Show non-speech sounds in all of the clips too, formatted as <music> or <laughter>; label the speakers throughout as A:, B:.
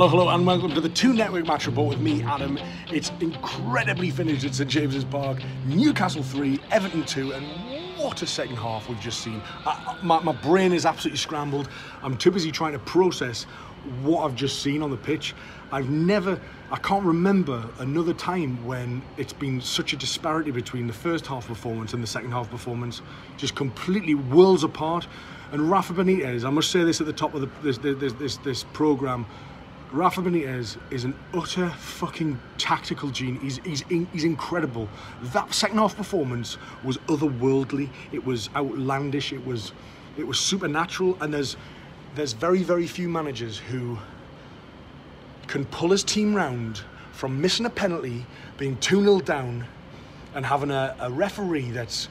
A: Hello, hello, and welcome to the Two Network Match Report with me, Adam. It's incredibly finished at St James's Park. Newcastle 3, Everton 2, and what a second half we've just seen. I, my, my brain is absolutely scrambled. I'm too busy trying to process what I've just seen on the pitch. I've never, I can't remember another time when it's been such a disparity between the first half performance and the second half performance, just completely worlds apart. And Rafa Benitez, I must say this at the top of the, this, this, this, this program. Rafa Benitez is an utter fucking tactical genius. He's, he's, he's incredible. That second half performance was otherworldly. It was outlandish. It was it was supernatural. And there's there's very very few managers who can pull his team round from missing a penalty, being 2 0 down, and having a, a referee that's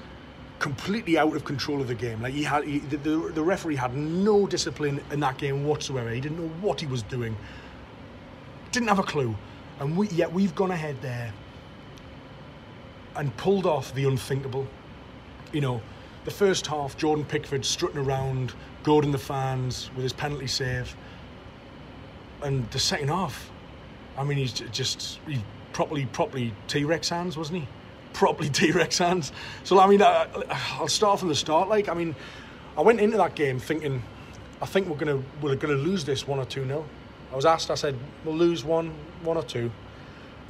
A: completely out of control of the game. Like he had, he, the, the, the referee had no discipline in that game whatsoever. He didn't know what he was doing didn't have a clue. And we, yet we've gone ahead there and pulled off the unthinkable. You know, the first half, Jordan Pickford strutting around, goading the fans with his penalty save. And the second half, I mean, he's just he's properly, properly T-Rex hands, wasn't he? Properly <laughs> T-Rex hands. So I mean, I, I'll start from the start. Like, I mean, I went into that game thinking, I think we're gonna we're gonna lose this one or two nil. I was asked, I said, we'll lose one, one or two.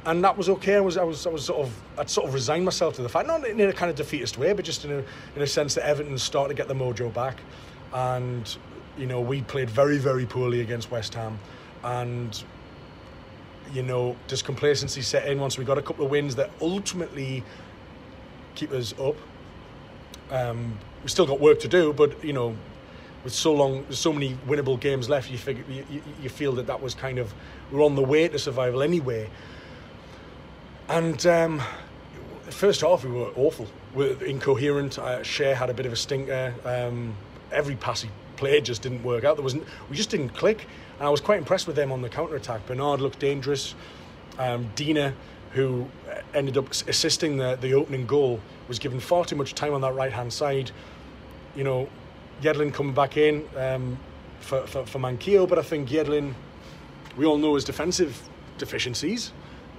A: And that was okay. I was, I was, I was sort of, I'd sort of resigned myself to the fact, not in a kind of defeatist way, but just in a, in a sense that Everton's starting to get the mojo back. And, you know, we played very, very poorly against West Ham. And, you know, does complacency set in once we got a couple of wins that ultimately keep us up? Um, we still got work to do, but, you know, with so long, so many winnable games left, you figure you, you feel that that was kind of we're on the way to survival anyway. And um, first half we were awful, we were incoherent. Uh, Schär had a bit of a stinker. Um, every pass he played just didn't work out. There wasn't we just didn't click, and I was quite impressed with them on the counter attack. Bernard looked dangerous. Um, Digne, who ended up assisting the the opening goal, was given far too much time on that right hand side. You know, Yedlin coming back in um, for, for, for Manquillo, but I think Yedlin, we all know his defensive deficiencies,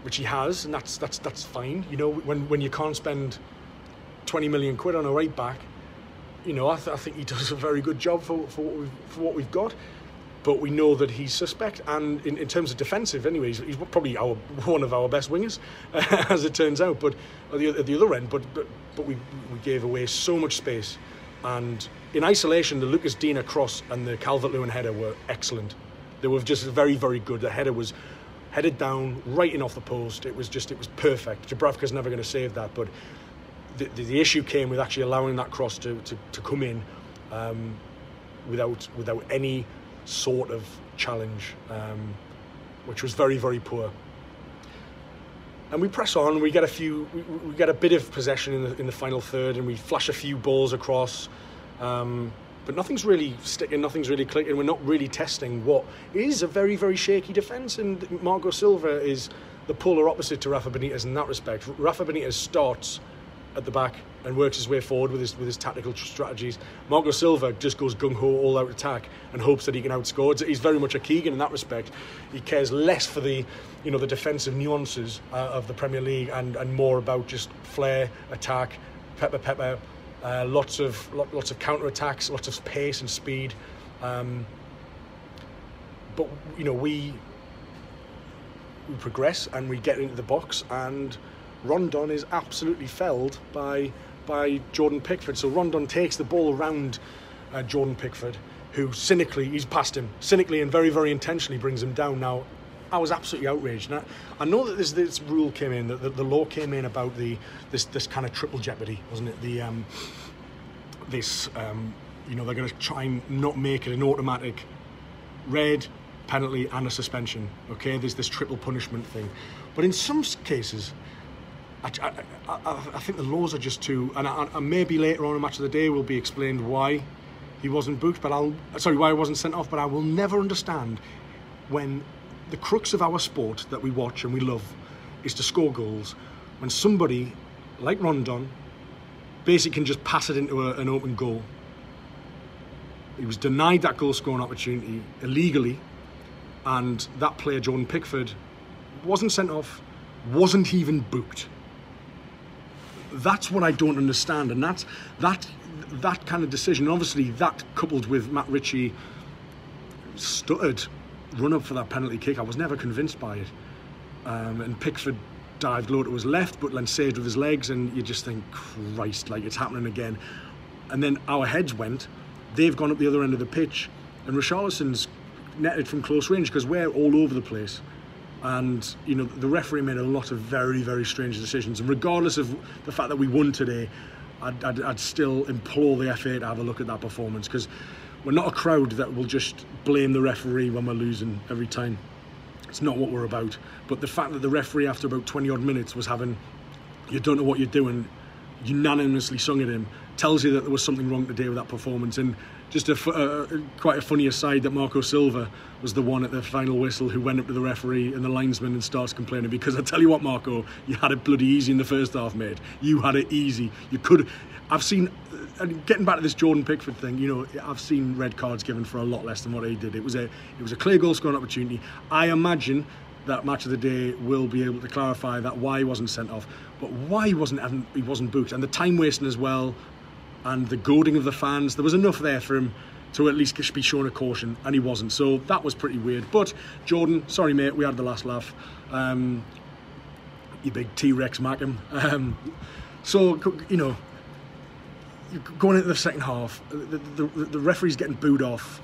A: which he has, and that's that's that's fine. You know, when when you can't spend 20 million quid on a right back, you know, I, th- I think he <laughs> does a very good job for, for, what we've, for what we've got. But we know that he's suspect, and in, in terms of defensive, anyways, he's probably our <laughs> one of our best wingers, <laughs> as it turns out. But at the, at the other end, but but but we we gave away so much space and in isolation, the Lucas Digne cross and the Calvert Lewin header were excellent. They were just very, very good. The header was headed down, right in off the post. It was just, it was perfect. Dubravka's never going to save that, but the, the, the, issue came with actually allowing that cross to, to, to come in um, without, without any sort of challenge, um, which was very, very poor and we press on. We get a few, we, we, get a bit of possession in the in the final third, and we flash a few balls across. Um, but nothing's really sticking, nothing's really clicking. We're not really testing what is a very, very shaky defence. And Marco Silva is the polar opposite to Rafa Benitez in that respect. Rafa Benitez starts at the back and works his way forward with his with his tactical strategies. Marco Silva just goes gung ho all out attack and hopes that he can outscore. He's very much a Keegan in that respect. He cares less for the you know the defensive nuances uh, of the Premier League and and more about just flair, attack, pepper pepper, uh, lots of lots of counter attacks, lots of pace and speed. Um, but you know we we progress and we get into the box and Rondon is absolutely felled by by Jordan Pickford. So Rondon takes the ball around uh, Jordan Pickford, who cynically he's past him, cynically and very very intentionally brings him down. Now, I was absolutely outraged. I, I know that this, this rule came in, that the, the, law came in about the this this kind of triple jeopardy, wasn't it? The um, this um, you know they're going to try and not make it an automatic red penalty and a suspension. Okay, there's this triple punishment thing, but in some cases I, I, I, I, think the laws are just too, and, and maybe later on in match of the day will be explained why he wasn't booked, but I'll sorry why he wasn't sent off. But I will never understand when the crux of our sport that we watch and we love is to score goals. When somebody like Rondon basically can just pass it into a, an open goal. He was denied that goal scoring opportunity illegally and that player, Jordan Pickford, wasn't sent off, wasn't even booked. That's what I don't understand, and that's that that kind of decision. Obviously, that coupled with Matt Ritchie stuttered run up for that penalty kick. I was never convinced by it, um, and Pickford dived low to his left, but then saved with his legs, and you just think, Christ, like it's happening again. And then our heads went. They've gone up the other end of the pitch, and Richarlison's netted from close range because we're all over the place. And you know the referee made a lot of very, very strange decisions. And regardless of the fact that we won today, I'd, I'd, I'd still implore the FA to have a look at that performance because we're not a crowd that will just blame the referee when we're losing every time. It's not what we're about. But the fact that the referee, after about 20 odd minutes, was having, you don't know what you're doing, unanimously sung at him, tells you that there was something wrong today with that performance. And just a, uh, quite a funny aside that Marco Silva was the one at the final whistle who went up to the referee and the linesman and starts complaining because I tell you what, Marco, you had it bloody easy in the first half, mate. You had it easy. You could. I've seen. And getting back to this Jordan Pickford thing, you know, I've seen red cards given for a lot less than what he did. It was a, it was a clear goal scoring opportunity. I imagine that match of the day will be able to clarify that why he wasn't sent off, but why he wasn't he wasn't booked, and the time wasting as well and the goading of the fans. There was enough there for him to at least be shown a caution, and he wasn't. So that was pretty weird. But Jordan, sorry mate, we had the last laugh. Um, you big T-Rex Mackem. Um, so you know, going into the second half, the, the, the referee's getting booed off.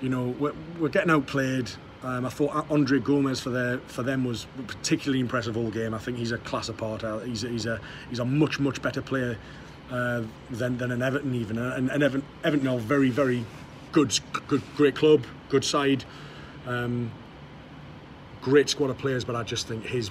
A: You know, we're, we're getting outplayed. Um, I thought Andre Gomes for their for them was particularly impressive all game. I think he's a class apart. He's a, he's a he's a much much better player uh, than, than an Everton even. And, and Everton, Everton are very, very good, good, great club, good side, um, great squad of players. But I just think his,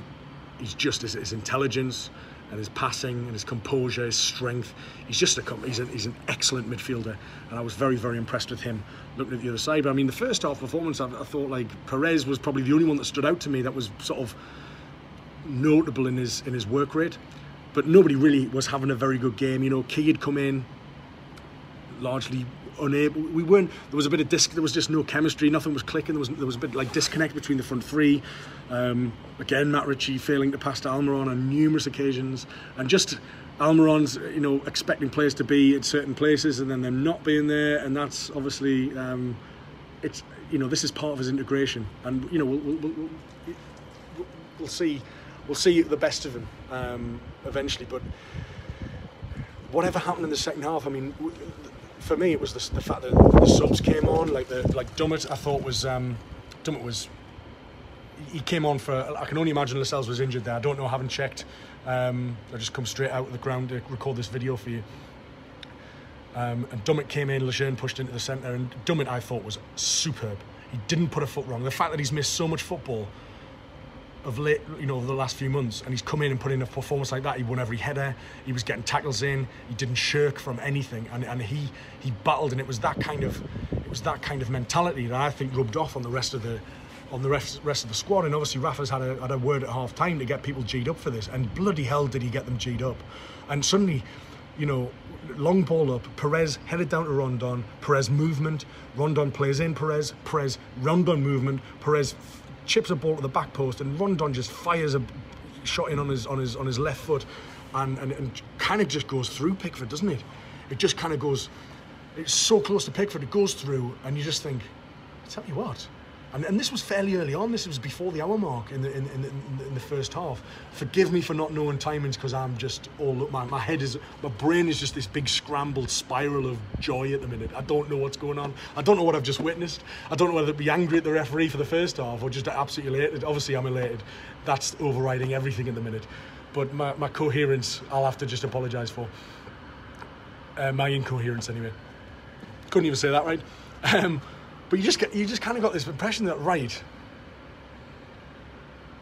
A: he's just his, his intelligence and his passing and his composure, his strength. He's just a he's, a, he's an excellent midfielder, and I was very very impressed with him. Looking at the other side, but I mean the first half performance, I, I thought like Perez was probably the only one that stood out to me that was sort of notable in his in his work rate but nobody really was having a very good game. You know, Ki had come in largely unable. We weren't. There was a bit of disc. There was just no chemistry. Nothing was clicking. There was there was a bit like disconnect between the front three. Um, again, Matt Ritchie failing to pass to Almiron on numerous occasions, and just Almiron's you know expecting players to be at certain places and then them not being there, and that's obviously um, it's you know this is part of his integration, and you know we'll, we'll, we'll, we'll see we'll see the best of him um, eventually. But whatever happened in the second half, I mean, for me, it was the, the fact that the subs came on. Like the like Dummett, I thought was um, Dummett was he came on for. I can only imagine Lascelles was injured there. I don't know. I haven't checked. Um, I just come straight out of the ground to record this video for you. Um, and Dummett came in, Lejeune pushed into the centre, and Dummett I thought was superb. He didn't put a foot wrong. The fact that he's missed so much football of late, you know, the last few months, and he's come in and put in a performance like that. He won every header. He was getting tackles in. He didn't shirk from anything, and, and he he battled, and it was that kind of it was that kind of mentality that I think rubbed off on the rest of the on the rest, rest of the squad. And obviously, Rafa's had a, had a word at half time to get people G'd up for this, and bloody hell did he get them G'd up. And suddenly, you know, long ball up, Perez headed down to Rondon, Perez movement, Rondon plays in Perez, Perez Rondon movement, Perez chips a ball to the back post, and Rondon just fires a shot in on his on his on his left foot, and and, and kind of just goes through Pickford, doesn't it? It just kind of goes. It's so close to Pickford, it goes through, and you just think, tell you what, and, and this was fairly early on. This was before the hour mark in the in, in, in the first half. Forgive me for not knowing timings because I'm just all my my head is my brain is just this big scrambled spiral of joy at the minute. I don't know what's going on. I don't know what I've just witnessed. I don't know whether to be angry at the referee for the first half or just absolutely elated. Obviously, I'm elated. That's overriding everything at the minute. But my, my coherence, I'll have to just apologise for. Uh, my incoherence, anyway. Couldn't even say that right. <laughs> Um, but you just get, you just kind of got this impression that right,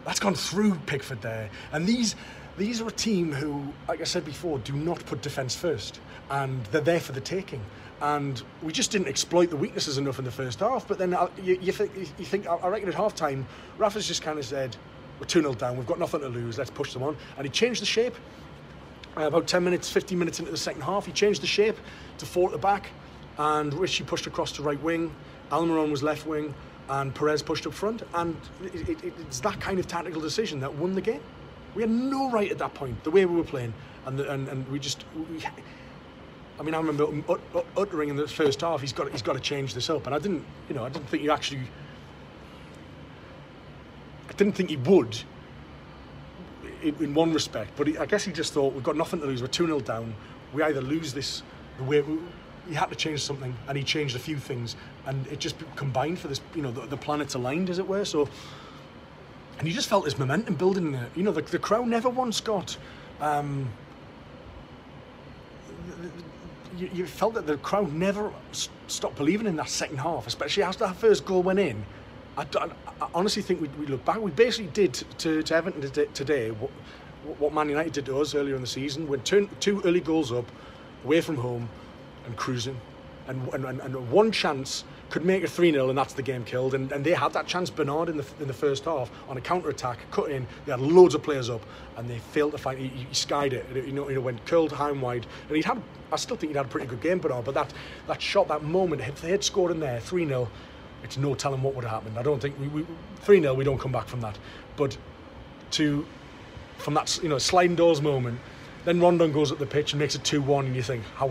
A: that's gone through Pickford there, and these these are a team who, like I said before, do not put defence first, and they're there for the taking. And we just didn't exploit the weaknesses enough in the first half. But then uh, you, you think, you think, I reckon at half time, Rafa's just kind of said, we're 2 0 down, we've got nothing to lose, let's push them on. And he changed the shape. Uh, about 10 minutes, 15 minutes into the second half, he changed the shape to four at the back, and Ritchie pushed across to right wing. Almiron was left wing, and Perez pushed up front, and it, it, it's that kind of tactical decision that won the game. We had no right at that point, the way we were playing, and the, and, and we just. We, I mean, I remember ut, ut, uttering in the first half, he's got he's got to change this up, and I didn't, you know, I didn't think you actually. I didn't think he would. In, in one respect, but he, I guess he just thought we've got nothing to lose. We're two 0 down. We either lose this the way we, he had to change something, and he changed a few things, and it just combined for this. You know, the, the planets aligned, as it were. So, and you just felt this momentum building. There. You know, the, the crowd never once got. Um, you, you, felt that the crowd never stopped believing in that second half, especially after that first goal went in. I, I, I honestly think we, we, look back, we basically did to, to Everton today what, what Man United did to us earlier in the season. When two, two early goals up, away from home, and cruising, and, and, and one chance could make it 3 0 and that's the game killed. And, and they had that chance, Bernard, in the, in the first half on a counter attack, cut in. They had loads of players up and they failed to find. He, he skied it, you know, you know, went curled high and wide. And he'd had, I still think he'd had a pretty good game, Bernard, but that, that shot, that moment, if they had scored in there 3 0, it's no telling what would have happened. I don't think we 3 0, we don't come back from that. But to, from that, you know, sliding doors moment, then Rondon goes up the pitch and makes it 2 1, and you think, how?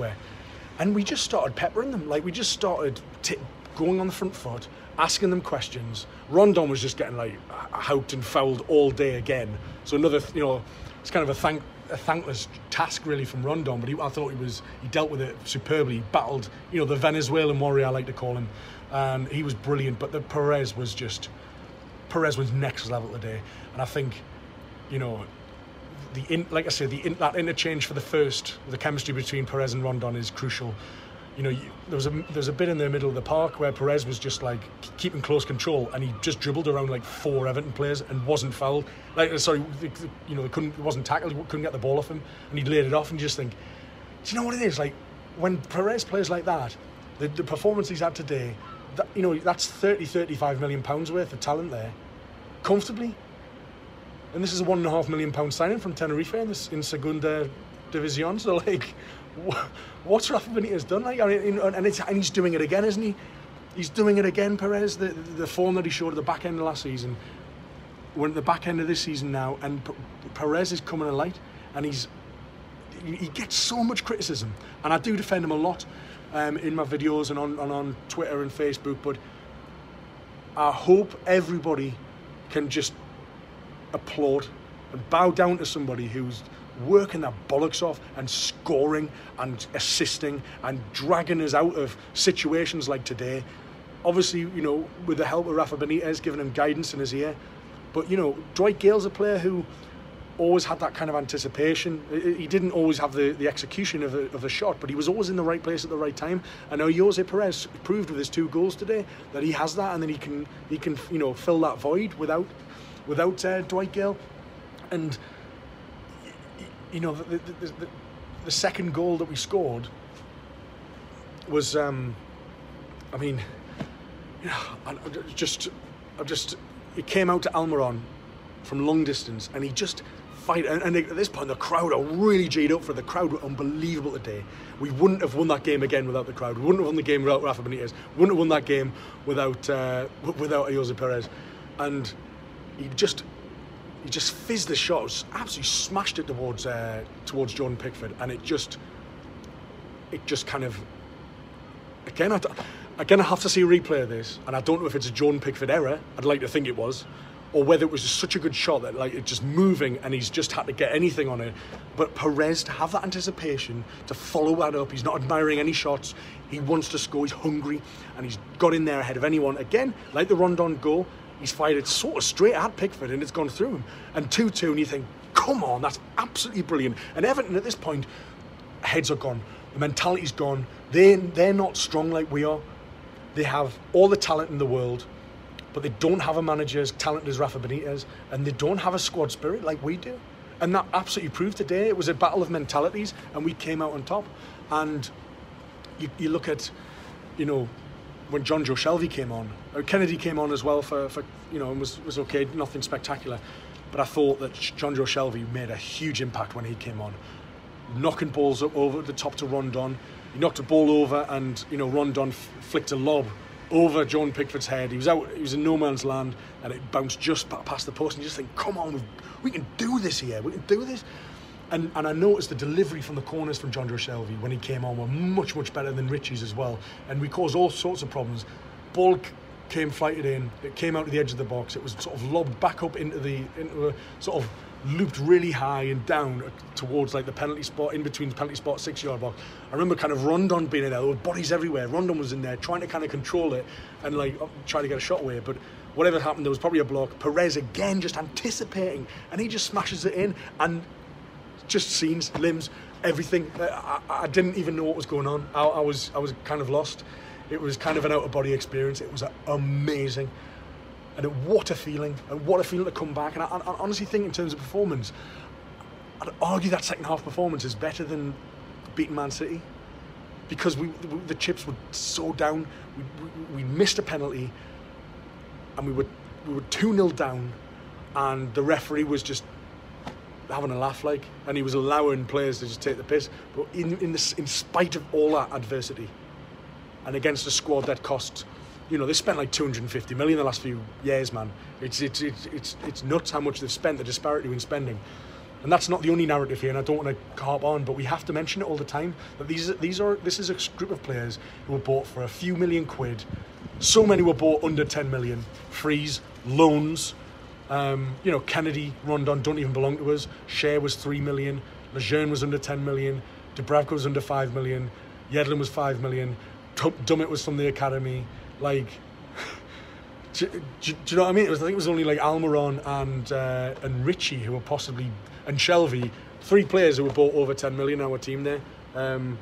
A: And we just started peppering them. Like, we just started t- going on the front foot, asking them questions. Rondon was just getting like houked and fouled all day again. So another, you know, it's kind of a thank a thankless task really from Rondon, but he, I thought he was he dealt with it superbly. He battled, you know, the Venezuelan warrior I like to call him, and he was brilliant. But the Perez was just Perez was next level today, and I think, you know, the in, like I said, the in, that interchange for the first, the chemistry between Perez and Rondon is crucial you know, there was a there was a bit in the middle of the park where Perez was just like keeping close control, and he just dribbled around like four Everton players and wasn't fouled. Like, uh, sorry, you know, they couldn't wasn't tackled, couldn't get the ball off him, and he laid it off, and you just think, do you know what it is? Like when Perez plays like that, the, the performance he's had today, that, you know, that's 30, 35 million pounds worth of talent there, comfortably. And this is a one and a half million pound signing from Tenerife in, this, in Segunda División. So like what's Rafa Benitez done? Like, I mean, and, and he's doing it again, isn't he? He's doing it again, Perez. The, the form that he showed at the back end of last season, we're at the back end of this season now, and Perez is coming to light, and he's he gets so much criticism, and I do defend him a lot um, in my videos and on, and on Twitter and Facebook. But I hope everybody can just applaud and bow down to somebody who's working their bollocks off and scoring and assisting and dragging us out of situations like today. Obviously, you know, with the help of Rafa Benitez giving him guidance in his ear. But, you know, Dwight Gayle's a player who always had that kind of anticipation. He didn't always have the, the execution of a, of the shot, but he was always in the right place at the right time. And now Ayoze Perez proved with his two goals today that he has that, and then he can he can you know fill that void without without uh, Dwight Gayle. And you know, the, the, the, the, second goal that we scored was, um, I mean, you know, I, just, I just, it came out to Almiron from long distance, and he just fight. And, and, at this point, the crowd are really G'd up for the crowd were unbelievable today. We wouldn't have won that game again without the crowd. We wouldn't have won the game without Rafa Benitez. Wouldn't have won that game without uh, without Ayoze Perez. And he just he just fizzed the shot, absolutely smashed it towards uh, towards Jordan Pickford, and it just it just kind of again I, again I have to see a replay of this, and I don't know if it's a Jordan Pickford error. I'd like to think it was, or whether it was just such a good shot that like it's just moving and he's just had to get anything on it. But Perez to have that anticipation to follow that up, he's not admiring any shots. He wants to score. He's hungry, and he's got in there ahead of anyone. Again, like the Rondon goal, he's fired it sort of straight at Pickford and it's gone through him. And 2 2, and you think, come on, that's absolutely brilliant. And Everton at this point, heads are gone, the mentality's gone. They, they're not strong like we are. They have all the talent in the world, but they don't have a manager as talented as Rafa Benitez, and they don't have a squad spirit like we do. And that absolutely proved today. It was a battle of mentalities, and we came out on top. And you, you look at, you know, when Jonjo Shelvey came on, Kennedy came on as well for, for you know, and was, was okay, nothing spectacular. But I thought that Jonjo Shelvey made a huge impact when he came on, knocking balls up over the top to Rondon. He knocked a ball over, and you know Rondon f- flicked a lob over John Pickford's head. He was out. He was in no man's land, and it bounced just past the post. And you just think, come on, we can do this here. We can do this. And, and I noticed the delivery from the corners from Jonjo Shelvey when he came on were much, much better than Ritchie's as well. And we caused all sorts of problems. Ball came flighted in, it came out to the edge of the box, it was sort of lobbed back up into the, into a sort of looped really high and down uh, towards like the penalty spot, in between the penalty spot, six yard box. I remember kind of Rondon being in there, there were bodies everywhere. Rondon was in there trying to kind of control it and like uh, try to get a shot away. But whatever happened, there was probably a block. Perez again just anticipating and he just smashes it in and just scenes, limbs, everything. Uh, I, I didn't even know what was going on. I, I was I was kind of lost. It was kind of an out of body experience. It was amazing. And what a feeling, and what a feeling to come back. And I, I honestly think, in terms of performance, I'd argue that second half performance is better than beating Man City because we, the chips were so down. We, we, missed a penalty, and we were we were two 0 down, and the referee was just having a laugh like, and he was allowing players to just take the piss. But in in, in spite of all that adversity, and against a squad that cost you know, they spent like 250 million the last few years, man. It's, it's, it's, it's, it's nuts how much they've spent, the disparity in spending. And that's not the only narrative here, and I don't want to harp on, but we have to mention it all the time that these, these are, this is a group of players who were bought for a few million quid. So many were bought under 10 million. Freeze, loans. Um, you know, Kennedy, Rondon don't even belong to us. Schär was 3 million. Lejeune was under 10 million. Dubravka was under 5 million. Yedlin was 5 million. Dummett was from the academy. Like, <laughs> do, do, do, you know what I mean? It was, I think it was only like Almiron and uh, and Ritchie who were possibly and Shelvey, three players who were bought over 10 million our team there. Um,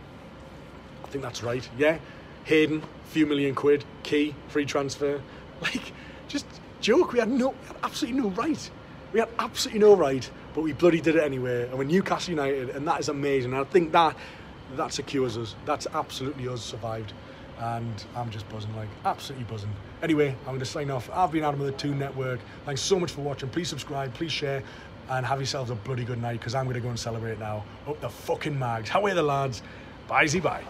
A: I think that's right. Yeah, Hayden, few million quid, Ki free transfer. <laughs> Like, just joke. We had no, we had absolutely no right. We had absolutely no right, but we bloody did it anyway. And we're Newcastle United, and that is amazing. And I think that that secures us. That's absolutely us survived and I'm just buzzing, like absolutely buzzing. Anyway, I'm going to sign off. I've been Adam of the Two Network. Thanks so much for watching. Please subscribe, please share, and have yourselves a bloody good night because I'm going to go and celebrate now. Up the fucking mags. How are the lads? Bye, Z bye.